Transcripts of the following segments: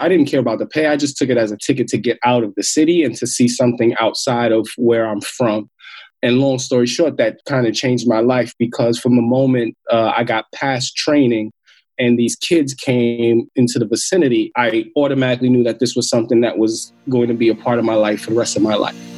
I didn't care about the pay. I just took it as a ticket to get out of the city and to see something outside of where I'm from. And long story short, that kind of changed my life because from the moment uh, I got past training and these kids came into the vicinity, I automatically knew that this was something that was going to be a part of my life for the rest of my life.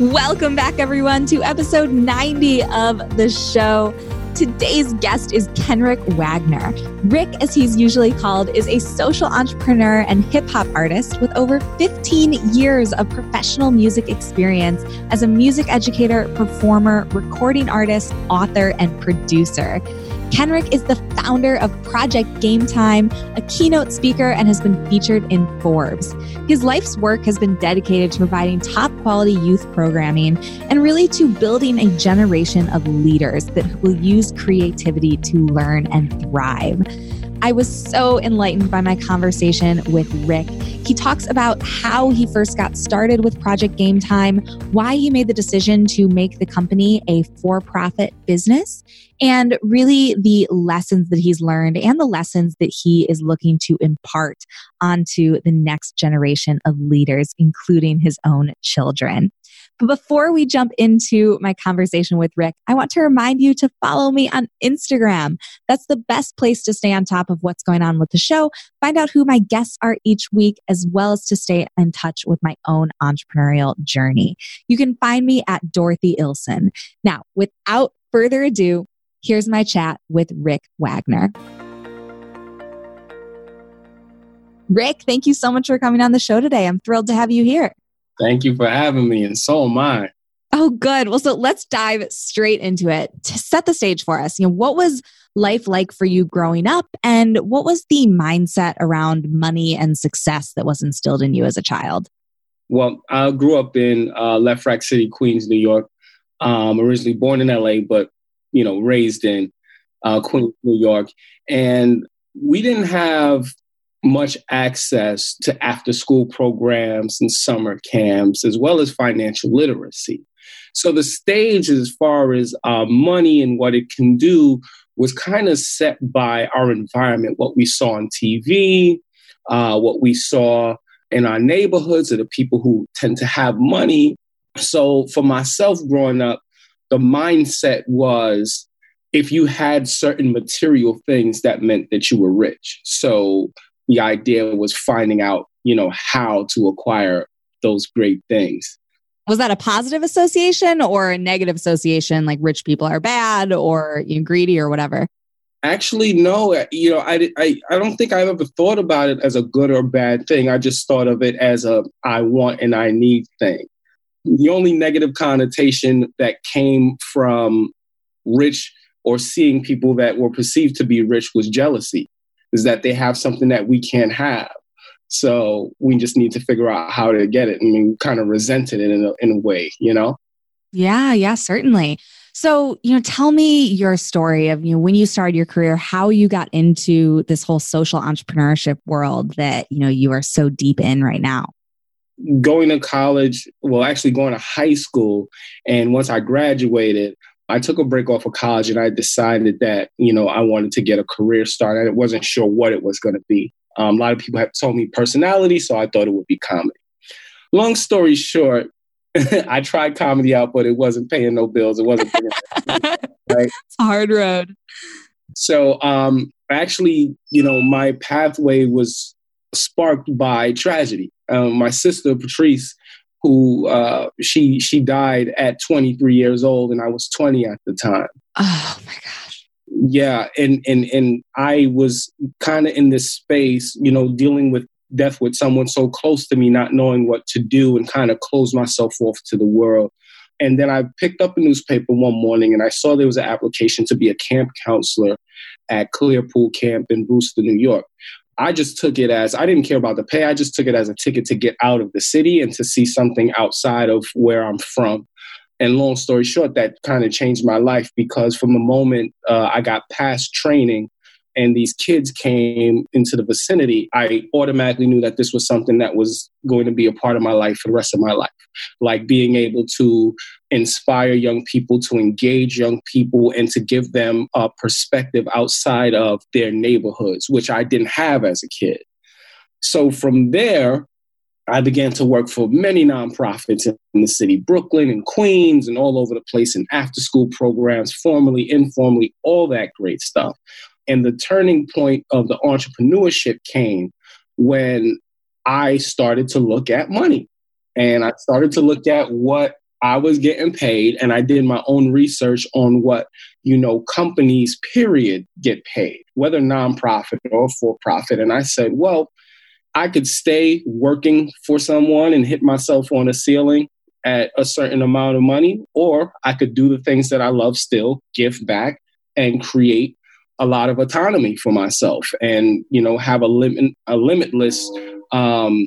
Welcome back, everyone, to episode 90 of the show. Today's guest is Kenrick Wagner. Rick, as he's usually called, is a social entrepreneur and hip hop artist with over 15 years of professional music experience as a music educator, performer, recording artist, author, and producer. Kenrick is the founder of Project Game Time, a keynote speaker, and has been featured in Forbes. His life's work has been dedicated to providing top quality youth programming and really to building a generation of leaders that will use creativity to learn and thrive. I was so enlightened by my conversation with Rick. He talks about how he first got started with Project Game Time, why he made the decision to make the company a for profit business, and really the lessons that he's learned and the lessons that he is looking to impart onto the next generation of leaders, including his own children. But before we jump into my conversation with Rick, I want to remind you to follow me on Instagram. That's the best place to stay on top of what's going on with the show, find out who my guests are each week, as well as to stay in touch with my own entrepreneurial journey. You can find me at Dorothy Ilson. Now, without further ado, here's my chat with Rick Wagner. Rick, thank you so much for coming on the show today. I'm thrilled to have you here. Thank you for having me, and so am I. Oh, good. Well, so let's dive straight into it. To set the stage for us, you know, what was life like for you growing up, and what was the mindset around money and success that was instilled in you as a child? Well, I grew up in uh, Lefrak City, Queens, New York. Um, originally born in LA, but you know, raised in uh, Queens, New York, and we didn't have much access to after school programs and summer camps, as well as financial literacy. So the stage, as far as uh, money and what it can do, was kind of set by our environment, what we saw on TV, uh, what we saw in our neighborhoods, or the people who tend to have money. So for myself growing up, the mindset was if you had certain material things, that meant that you were rich. So the idea was finding out, you know, how to acquire those great things. Was that a positive association or a negative association, like rich people are bad or you know, greedy or whatever? Actually, no. Uh, you know, I, I, I don't think I've ever thought about it as a good or bad thing. I just thought of it as a I want and I need thing. The only negative connotation that came from rich or seeing people that were perceived to be rich was jealousy is that they have something that we can't have. So we just need to figure out how to get it. I mean, kind of resented it in a, in a way, you know? Yeah, yeah, certainly. So, you know, tell me your story of, you know, when you started your career, how you got into this whole social entrepreneurship world that, you know, you are so deep in right now. Going to college, well, actually going to high school. And once I graduated, I took a break off of college and I decided that, you know, I wanted to get a career started. I wasn't sure what it was going to be. Um, a lot of people have told me personality, so I thought it would be comedy. Long story short, I tried comedy out, but it wasn't paying no bills. It wasn't paying right? It's a hard road. So um, actually, you know, my pathway was sparked by tragedy. Um, my sister, Patrice, who uh, she she died at 23 years old, and I was 20 at the time. Oh my gosh! Yeah, and and and I was kind of in this space, you know, dealing with death with someone so close to me, not knowing what to do, and kind of closed myself off to the world. And then I picked up a newspaper one morning, and I saw there was an application to be a camp counselor at Clearpool Camp in Brewster, New York. I just took it as I didn't care about the pay. I just took it as a ticket to get out of the city and to see something outside of where I'm from. And long story short, that kind of changed my life because from the moment uh, I got past training and these kids came into the vicinity, I automatically knew that this was something that was going to be a part of my life for the rest of my life. Like being able to inspire young people, to engage young people, and to give them a perspective outside of their neighborhoods, which I didn't have as a kid. So from there, I began to work for many nonprofits in the city, Brooklyn and Queens, and all over the place in after school programs, formally, informally, all that great stuff. And the turning point of the entrepreneurship came when I started to look at money. And I started to look at what I was getting paid, and I did my own research on what, you know, companies, period, get paid, whether nonprofit or for profit. And I said, well, I could stay working for someone and hit myself on a ceiling at a certain amount of money, or I could do the things that I love still, give back and create a lot of autonomy for myself and, you know, have a limit, a limitless um,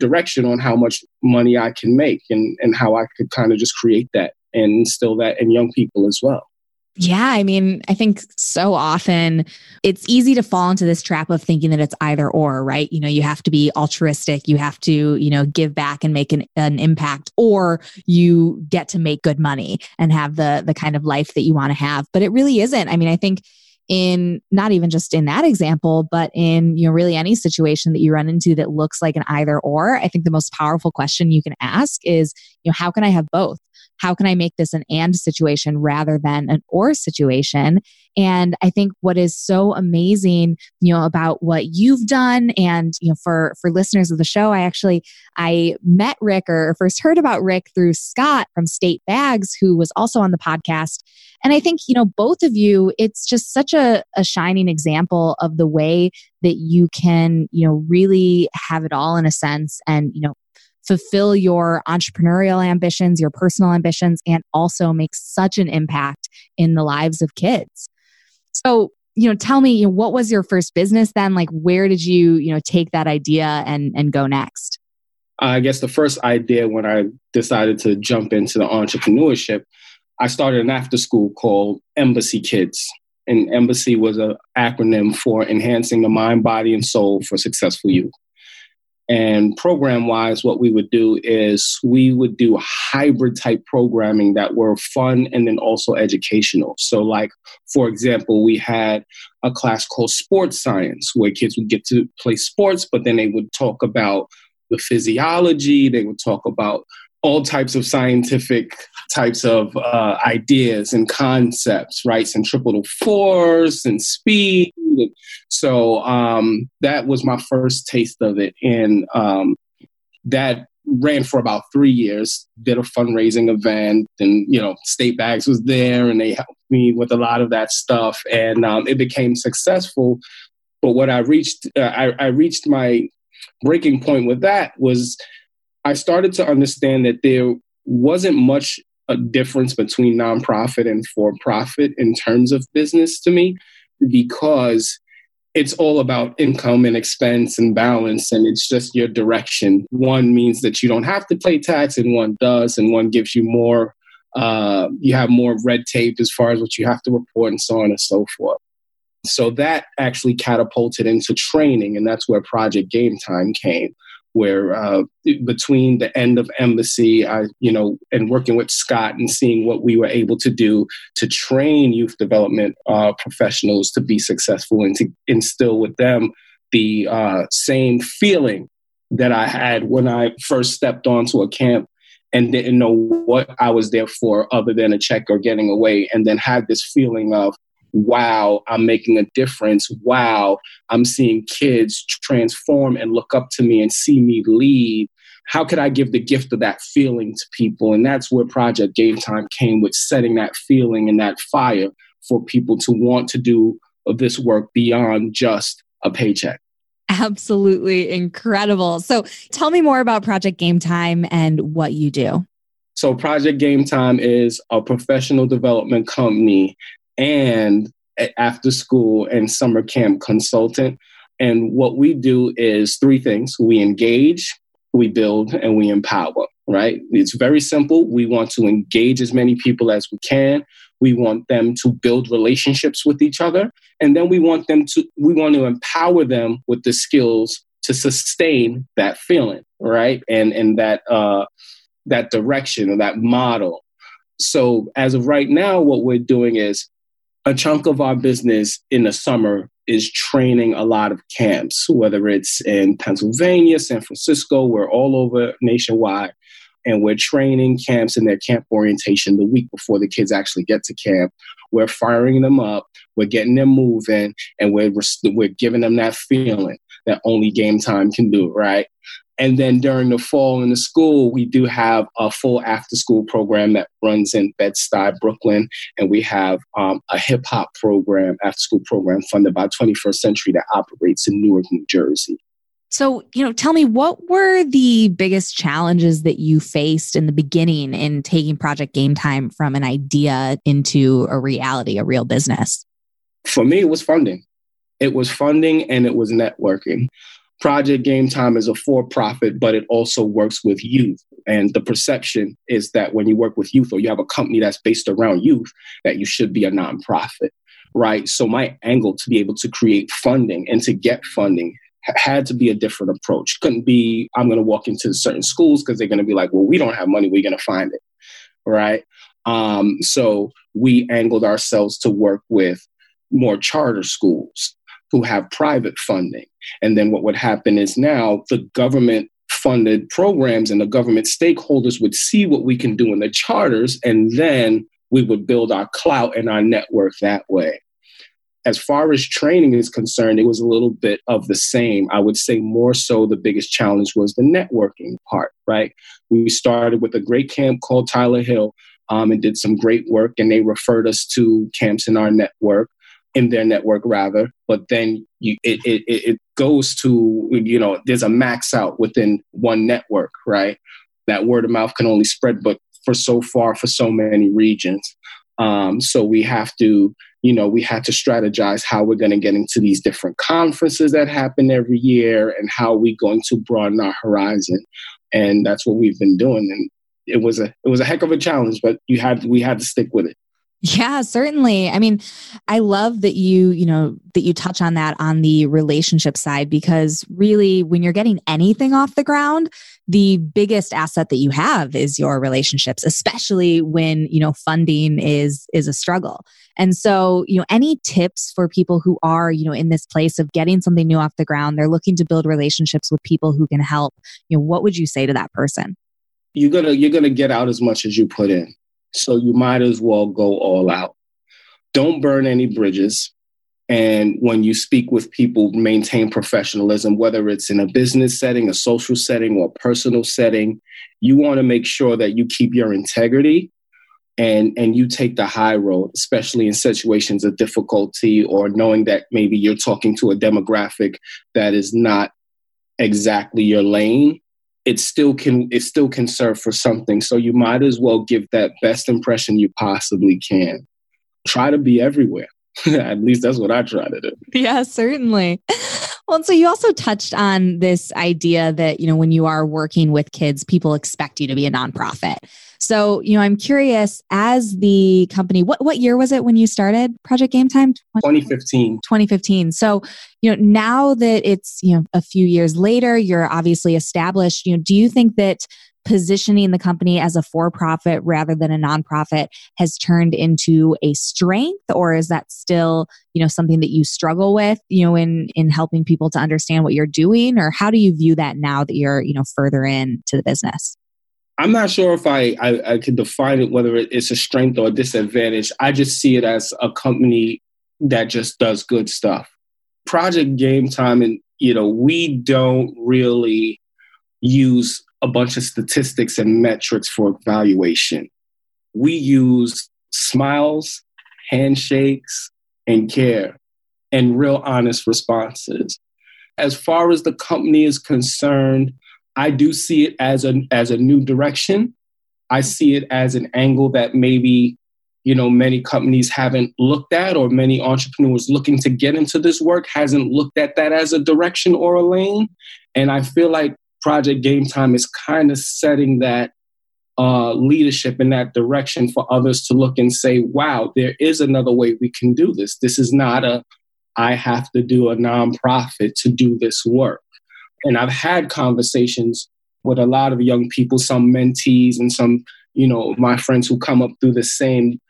direction on how much money I can make and, and how I could kind of just create that and instill that in young people as well. Yeah, I mean, I think so often it's easy to fall into this trap of thinking that it's either or, right? You know, you have to be altruistic, you have to, you know, give back and make an, an impact, or you get to make good money and have the the kind of life that you want to have. But it really isn't. I mean, I think in not even just in that example, but in you know really any situation that you run into that looks like an either or, I think the most powerful question you can ask is, you know, how can I have both? How can I make this an and situation rather than an or situation? And I think what is so amazing, you know, about what you've done and, you know, for, for listeners of the show, I actually, I met Rick or first heard about Rick through Scott from State Bags, who was also on the podcast. And I think, you know, both of you, it's just such a, a shining example of the way that you can, you know, really have it all in a sense and, you know, fulfill your entrepreneurial ambitions, your personal ambitions, and also make such an impact in the lives of kids. So, you know, tell me, you know, what was your first business then? Like, where did you, you know, take that idea and and go next? I guess the first idea when I decided to jump into the entrepreneurship, I started an after school called Embassy Kids. And Embassy was an acronym for enhancing the mind, body, and soul for successful youth. And program wise, what we would do is we would do hybrid type programming that were fun and then also educational. So, like, for example, we had a class called sports science where kids would get to play sports, but then they would talk about the physiology, they would talk about all types of scientific types of uh, ideas and concepts, right? Centripetal force and speed. So um, that was my first taste of it. And um, that ran for about three years, did a fundraising event, and, you know, State Bags was there and they helped me with a lot of that stuff. And um, it became successful. But what I reached, uh, I, I reached my breaking point with that was I started to understand that there wasn't much a difference between nonprofit and for profit in terms of business to me because it's all about income and expense and balance and it's just your direction. One means that you don't have to pay tax and one does and one gives you more uh, you have more red tape as far as what you have to report and so on and so forth. So that actually catapulted into training and that's where project game time came where uh, between the end of embassy I, you know and working with scott and seeing what we were able to do to train youth development uh, professionals to be successful and to instill with them the uh, same feeling that i had when i first stepped onto a camp and didn't know what i was there for other than a check or getting away and then had this feeling of wow, I'm making a difference. Wow, I'm seeing kids transform and look up to me and see me lead. How could I give the gift of that feeling to people? And that's where Project Game Time came with setting that feeling and that fire for people to want to do this work beyond just a paycheck. Absolutely incredible. So tell me more about Project Game Time and what you do. So, Project Game Time is a professional development company and after school and summer camp consultant. And what we do is three things we engage, we build, and we empower, right? It's very simple. We want to engage as many people as we can. We want them to build relationships with each other. And then we want them to, we want to empower them with the skills to sustain that feeling, right? And, and that, uh, that direction or that model. So as of right now, what we're doing is a chunk of our business in the summer is training a lot of camps, whether it's in Pennsylvania, San Francisco, we're all over nationwide. And we're training camps in their camp orientation the week before the kids actually get to camp. We're firing them up, we're getting them moving, and we're, we're giving them that feeling that only game time can do, right? And then during the fall in the school, we do have a full after school program that runs in Bed-Stuy, Brooklyn. And we have um, a hip hop program, after school program funded by 21st Century that operates in Newark, New Jersey. So, you know, tell me what were the biggest challenges that you faced in the beginning in taking Project Game Time from an idea into a reality, a real business? For me, it was funding. It was funding and it was networking. Project Game Time is a for profit, but it also works with youth. And the perception is that when you work with youth or you have a company that's based around youth, that you should be a nonprofit, right? So, my angle to be able to create funding and to get funding had to be a different approach. Couldn't be, I'm going to walk into certain schools because they're going to be like, well, we don't have money, we're going to find it, right? Um, so, we angled ourselves to work with more charter schools who have private funding. And then what would happen is now the government funded programs and the government stakeholders would see what we can do in the charters, and then we would build our clout and our network that way. As far as training is concerned, it was a little bit of the same. I would say more so the biggest challenge was the networking part, right? We started with a great camp called Tyler Hill um, and did some great work, and they referred us to camps in our network in their network rather but then you, it, it, it goes to you know there's a max out within one network right? That word of mouth can only spread but for so far for so many regions. Um, so we have to you know we had to strategize how we're going to get into these different conferences that happen every year and how we're going to broaden our horizon. And that's what we've been doing. And it was a it was a heck of a challenge but you had we had to stick with it yeah, certainly. I mean, I love that you, you know, that you touch on that on the relationship side because really when you're getting anything off the ground, the biggest asset that you have is your relationships, especially when, you know, funding is is a struggle. And so, you know, any tips for people who are, you know, in this place of getting something new off the ground, they're looking to build relationships with people who can help, you know, what would you say to that person? You're going to you're going to get out as much as you put in so you might as well go all out. Don't burn any bridges. And when you speak with people, maintain professionalism, whether it's in a business setting, a social setting, or a personal setting. You want to make sure that you keep your integrity and, and you take the high road, especially in situations of difficulty or knowing that maybe you're talking to a demographic that is not exactly your lane it still can it still can serve for something. So you might as well give that best impression you possibly can. Try to be everywhere. At least that's what i try to do. Yeah certainly well so you also touched on this idea that you know when you are working with kids people expect you to be a nonprofit so, you know, I'm curious as the company, what, what year was it when you started Project Game Time? 2015. 2015. So, you know, now that it's, you know, a few years later, you're obviously established, you know, do you think that positioning the company as a for profit rather than a nonprofit has turned into a strength or is that still you know something that you struggle with you know in in helping people to understand what you're doing or how do you view that now that you're you know further in to the business I'm not sure if I, I, I can define it whether it's a strength or a disadvantage. I just see it as a company that just does good stuff. Project Game Time, and you know, we don't really use a bunch of statistics and metrics for evaluation. We use smiles, handshakes, and care, and real honest responses. As far as the company is concerned, I do see it as a as a new direction. I see it as an angle that maybe you know many companies haven't looked at or many entrepreneurs looking to get into this work hasn't looked at that as a direction or a lane and i feel like project game time is kind of setting that uh, leadership in that direction for others to look and say wow there is another way we can do this. This is not a i have to do a nonprofit to do this work. And i've had conversations with a lot of young people some mentees and some you know my friends who come up through the same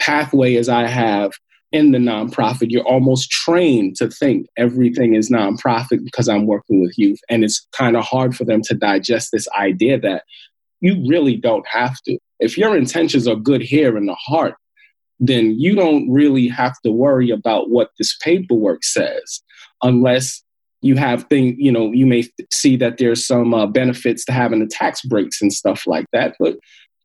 pathway as I have in the nonprofit, you're almost trained to think everything is nonprofit because I'm working with youth. And it's kind of hard for them to digest this idea that you really don't have to. If your intentions are good here in the heart, then you don't really have to worry about what this paperwork says unless you have things, you know, you may see that there's some uh, benefits to having the tax breaks and stuff like that. But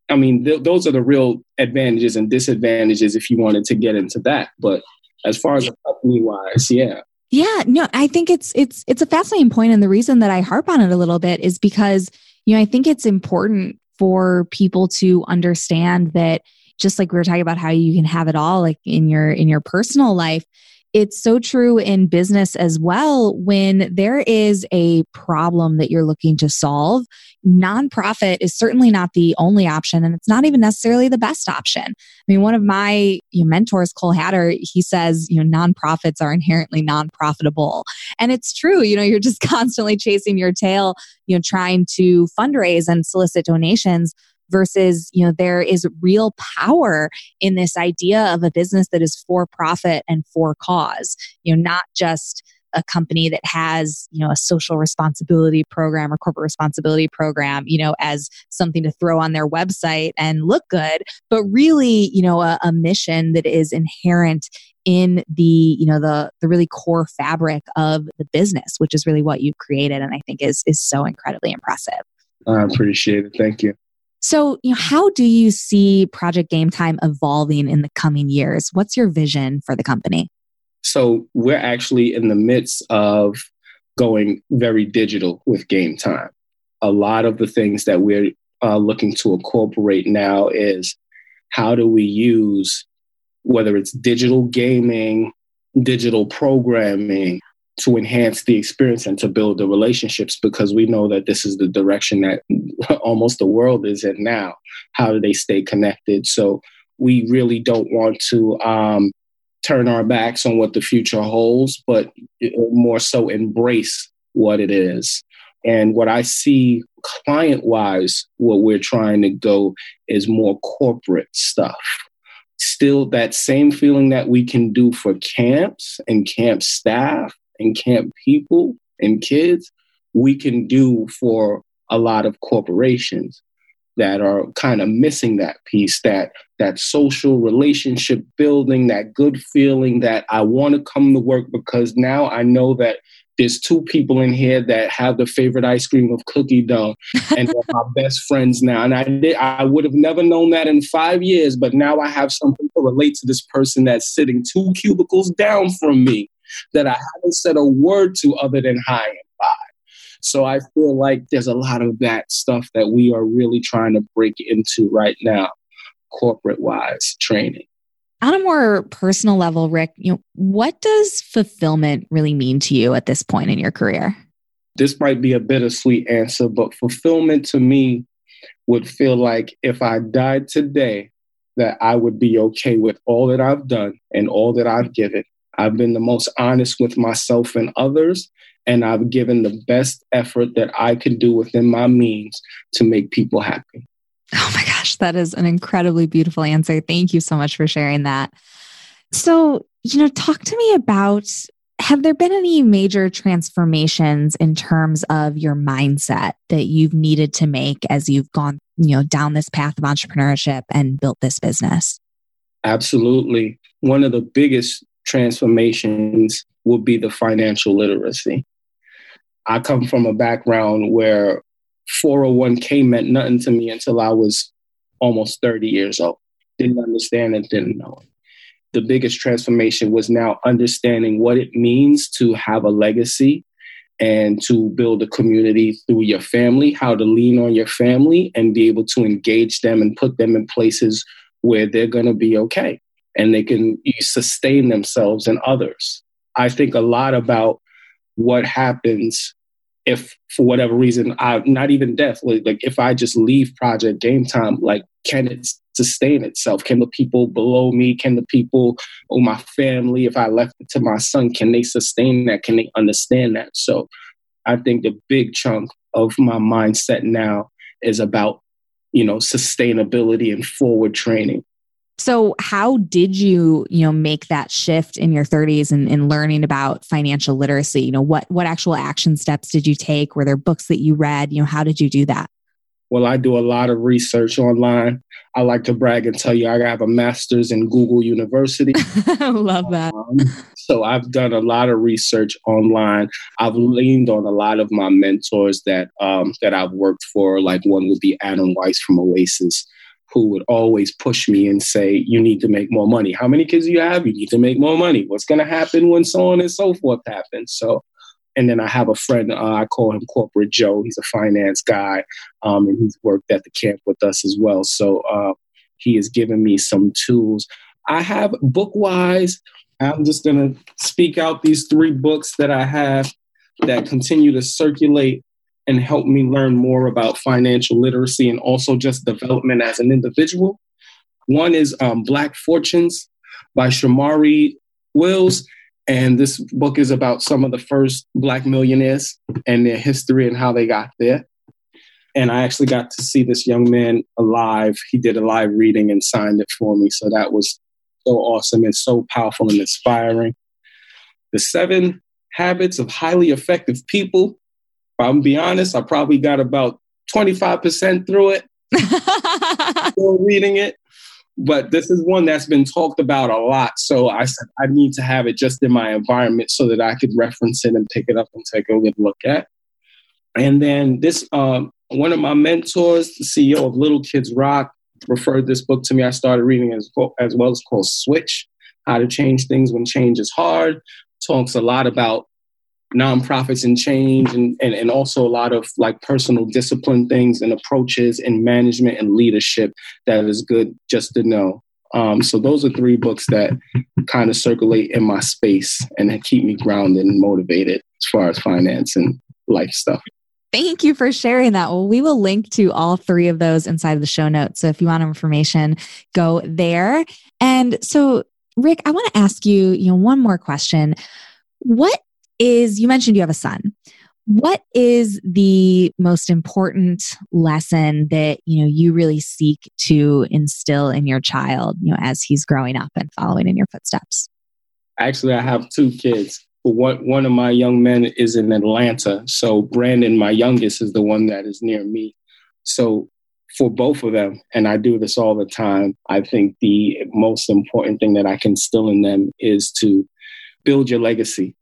I mean, th- those are the real advantages and disadvantages if you wanted to get into that. But as far as company wise, yeah. Yeah, no, I think it's it's it's a fascinating point, and the reason that I harp on it a little bit is because you know I think it's important for people to understand that just like we were talking about how you can have it all like in your in your personal life it's so true in business as well. When there is a problem that you're looking to solve, nonprofit is certainly not the only option, and it's not even necessarily the best option. I mean, one of my mentors, Cole Hatter, he says, you know, nonprofits are inherently non-profitable, and it's true. You know, you're just constantly chasing your tail, you know, trying to fundraise and solicit donations versus you know there is real power in this idea of a business that is for profit and for cause. You know not just a company that has you know a social responsibility program or corporate responsibility program you know as something to throw on their website and look good but really you know a, a mission that is inherent in the you know the the really core fabric of the business which is really what you've created and i think is is so incredibly impressive. I appreciate it. Thank you so, you know, how do you see Project Game Time evolving in the coming years? What's your vision for the company? So, we're actually in the midst of going very digital with Game Time. A lot of the things that we're uh, looking to incorporate now is how do we use whether it's digital gaming, digital programming, to enhance the experience and to build the relationships because we know that this is the direction that almost the world is in now. How do they stay connected? So we really don't want to um, turn our backs on what the future holds, but more so embrace what it is. And what I see client wise, what we're trying to go is more corporate stuff. Still, that same feeling that we can do for camps and camp staff and camp people and kids, we can do for a lot of corporations that are kind of missing that piece that that social relationship building that good feeling that i want to come to work because now i know that there's two people in here that have the favorite ice cream of cookie dough and they're my best friends now. And i did i would have never known that in five years but now i have something to relate to this person that's sitting two cubicles down from me that I haven't said a word to other than hi and bye. So I feel like there's a lot of that stuff that we are really trying to break into right now, corporate wise training. On a more personal level, Rick, you know, what does fulfillment really mean to you at this point in your career? This might be a bittersweet answer, but fulfillment to me would feel like if I died today, that I would be okay with all that I've done and all that I've given I've been the most honest with myself and others, and I've given the best effort that I can do within my means to make people happy. Oh my gosh, that is an incredibly beautiful answer. Thank you so much for sharing that. So, you know, talk to me about have there been any major transformations in terms of your mindset that you've needed to make as you've gone, you know, down this path of entrepreneurship and built this business? Absolutely. One of the biggest transformations would be the financial literacy. I come from a background where 401k meant nothing to me until I was almost 30 years old. Didn't understand it, didn't know it. The biggest transformation was now understanding what it means to have a legacy and to build a community through your family, how to lean on your family and be able to engage them and put them in places where they're going to be okay and they can sustain themselves and others. I think a lot about what happens if for whatever reason I not even death like, like if I just leave project game time like can it sustain itself? Can the people below me can the people or my family if I left it to my son can they sustain that? Can they understand that? So I think the big chunk of my mindset now is about you know sustainability and forward training so how did you, you know, make that shift in your 30s and in learning about financial literacy? You know, what what actual action steps did you take? Were there books that you read? You know, how did you do that? Well, I do a lot of research online. I like to brag and tell you I have a master's in Google University. Love that. Um, so I've done a lot of research online. I've leaned on a lot of my mentors that um, that I've worked for. Like one would be Adam Weiss from Oasis who would always push me and say, You need to make more money. How many kids do you have? You need to make more money. What's going to happen when so on and so forth happens? So, and then I have a friend, uh, I call him Corporate Joe. He's a finance guy, um, and he's worked at the camp with us as well. So, uh, he has given me some tools. I have book wise, I'm just going to speak out these three books that I have that continue to circulate and help me learn more about financial literacy and also just development as an individual. One is um, Black Fortunes by Shomari Wills. And this book is about some of the first Black millionaires and their history and how they got there. And I actually got to see this young man alive. He did a live reading and signed it for me. So that was so awesome and so powerful and inspiring. The Seven Habits of Highly Effective People I'm be honest, I probably got about 25% through it. Still reading it. But this is one that's been talked about a lot. So I said I need to have it just in my environment so that I could reference it and pick it up and take a good look at. And then this um, one of my mentors, the CEO of Little Kids Rock, referred this book to me. I started reading as, as well as called Switch, How to Change Things When Change is Hard. Talks a lot about nonprofits and change and, and, and also a lot of like personal discipline things and approaches and management and leadership that is good just to know. Um, so those are three books that kind of circulate in my space and keep me grounded and motivated as far as finance and life stuff. Thank you for sharing that. Well, we will link to all three of those inside the show notes. So if you want information, go there. And so, Rick, I want to ask you, you know, one more question. What is you mentioned you have a son. What is the most important lesson that you know you really seek to instill in your child, you know, as he's growing up and following in your footsteps? Actually, I have two kids. One one of my young men is in Atlanta, so Brandon, my youngest, is the one that is near me. So for both of them, and I do this all the time, I think the most important thing that I can instill in them is to build your legacy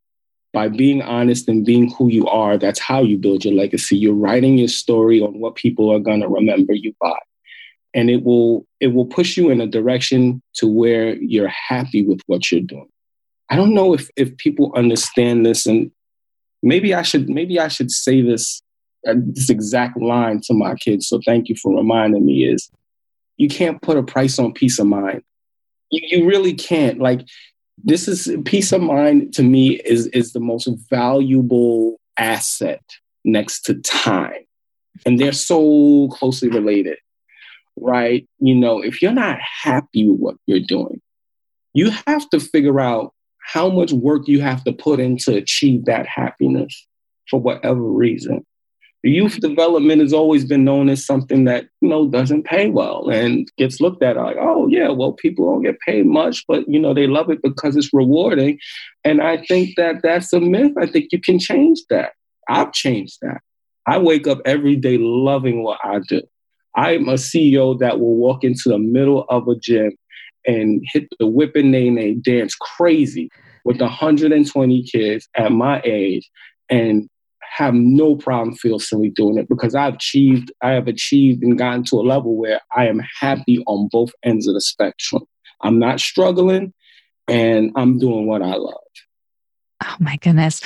by being honest and being who you are, that's how you build your legacy. You're writing your story on what people are going to remember you by. And it will it will push you in a direction to where you're happy with what you're doing. I don't know if if people understand this and maybe I should maybe I should say this uh, this exact line to my kids. So thank you for reminding me is you can't put a price on peace of mind. You, you really can't. Like this is peace of mind to me is is the most valuable asset next to time. And they're so closely related right? You know if you're not happy with what you're doing you have to figure out how much work you have to put in to achieve that happiness for whatever reason youth development has always been known as something that you know doesn't pay well and gets looked at like oh yeah well people don't get paid much but you know they love it because it's rewarding. And i think that that's a myth. I think you can change that. I've changed that. I wake up every day loving what i do. I'm a ceo that will walk into the middle of a gym and hit the whipping nay dance crazy with 120 kids at my age and have no problem feel silly doing it because I've achieved, I have achieved and gotten to a level where I am happy on both ends of the spectrum. I'm not struggling and I'm doing what I love. Oh my goodness.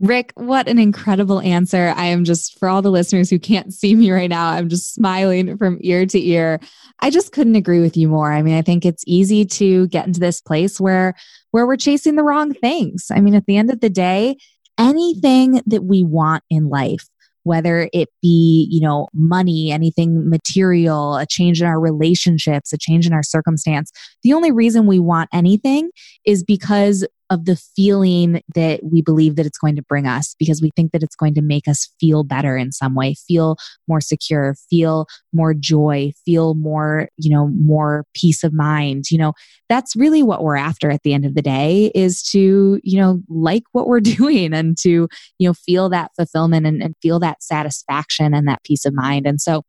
Rick, what an incredible answer. I am just, for all the listeners who can't see me right now, I'm just smiling from ear to ear. I just couldn't agree with you more. I mean, I think it's easy to get into this place where, where we're chasing the wrong things. I mean, at the end of the day, anything that we want in life, whether it be, you know, money, anything material, a change in our relationships, a change in our circumstance. The only reason we want anything is because of the feeling that we believe that it's going to bring us because we think that it's going to make us feel better in some way, feel more secure, feel more joy, feel more, you know, more peace of mind. You know, that's really what we're after at the end of the day is to, you know, like what we're doing and to, you know, feel that fulfillment and, and feel that satisfaction and that peace of mind. And so,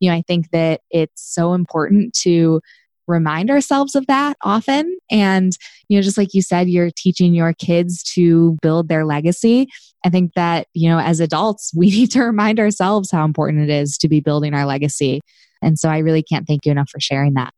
you know, I think that it's so important to remind ourselves of that often. And, you know, just like you said, you're teaching your kids to build their legacy. I think that, you know, as adults, we need to remind ourselves how important it is to be building our legacy. And so I really can't thank you enough for sharing that.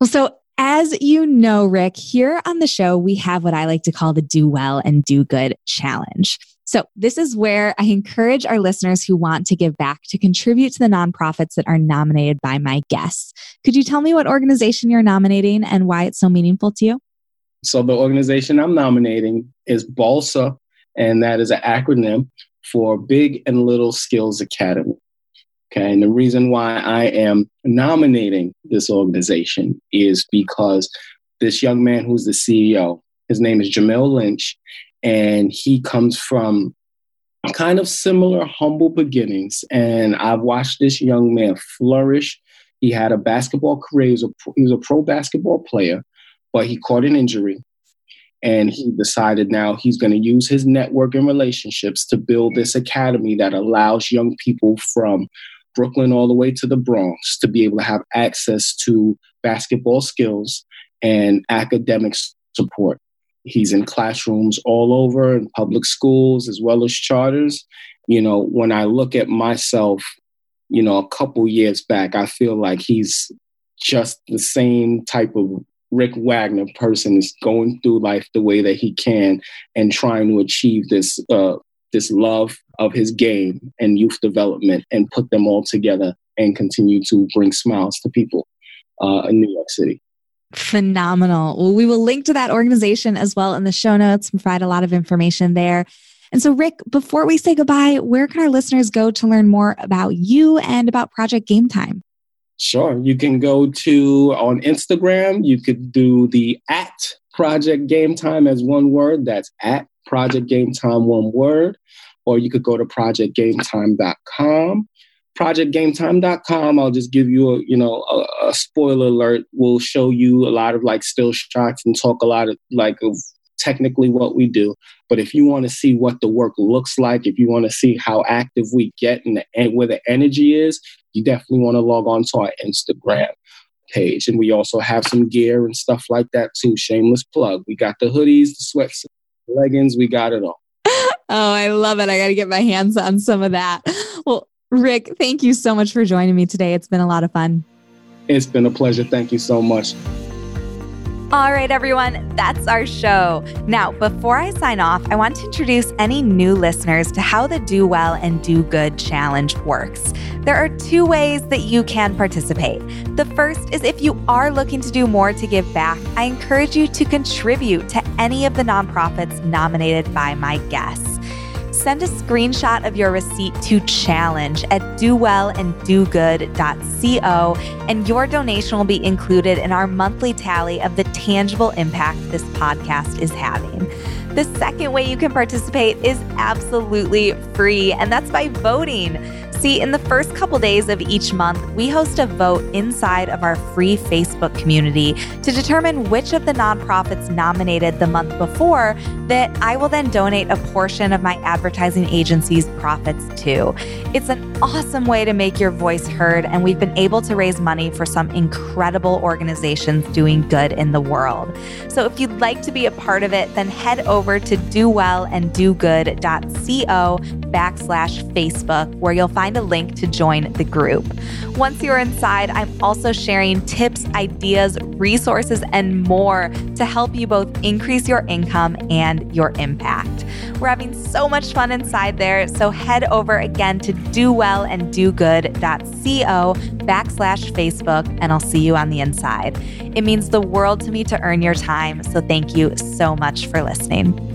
Well, so as you know, Rick, here on the show, we have what I like to call the Do Well and Do Good Challenge. So, this is where I encourage our listeners who want to give back to contribute to the nonprofits that are nominated by my guests. Could you tell me what organization you're nominating and why it's so meaningful to you? So, the organization I'm nominating is BALSA, and that is an acronym for Big and Little Skills Academy. Okay, and the reason why I am nominating this organization is because this young man who's the CEO, his name is Jamel Lynch, and he comes from kind of similar humble beginnings. And I've watched this young man flourish. He had a basketball career, he was a, he was a pro basketball player, but he caught an injury. And he decided now he's going to use his network and relationships to build this academy that allows young people from Brooklyn all the way to the Bronx to be able to have access to basketball skills and academic support. He's in classrooms all over in public schools as well as charters. You know, when I look at myself, you know, a couple years back, I feel like he's just the same type of Rick Wagner person is going through life the way that he can and trying to achieve this uh, this love of his game and youth development and put them all together and continue to bring smiles to people uh, in New York City. Phenomenal. Well, we will link to that organization as well in the show notes, and provide a lot of information there. And so, Rick, before we say goodbye, where can our listeners go to learn more about you and about Project Game Time? Sure. You can go to on Instagram, you could do the at Project Game Time as one word. That's at Project Game Time, one word. Or you could go to projectgametime.com projectgametime.com i'll just give you a you know a, a, spoiler alert. We'll show you a lot of like still shots and talk a lot of like of technically what we do. But if you want to see what the work looks like if you want to see how active we get and, the, and where the energy is you definitely want to log on to our instagram page. And we also have some gear and stuff like that too. Shameless plug. We got the hoodies the sweats leggings. We got it all. Oh, I love it. I got to get my hands on some of that. Well, Rick, thank you so much for joining me today. It's been a lot of fun. It's been a pleasure. Thank you so much. All right, everyone, that's our show. Now, before I sign off, I want to introduce any new listeners to how the Do Well and Do Good Challenge works. There are two ways that you can participate. The first is if you are looking to do more to give back, I encourage you to contribute to any of the nonprofits nominated by my guests send a screenshot of your receipt to challenge at dowellanddogood.co, and your donation will be included in our monthly tally of the tangible impact this podcast is having. The second way you can participate is absolutely free, and that's by voting. See, in the first couple days of each month, we host a vote inside of our free Facebook community to determine which of the nonprofits nominated the month before that I will then donate a portion of my advertising agency's profits to. It's an awesome way to make your voice heard, and we've been able to raise money for some incredible organizations doing good in the world. So if you'd like to be a part of it, then head over to dowellanddogood.co backslash Facebook, where you'll find a link to join the group. Once you're inside, I'm also sharing tips, ideas, resources, and more to help you both increase your income and your impact. We're having so much fun inside there, so head over again to dowellanddogood.co backslash Facebook, and I'll see you on the inside. It means the world to me to earn your time, so thank you so much for listening.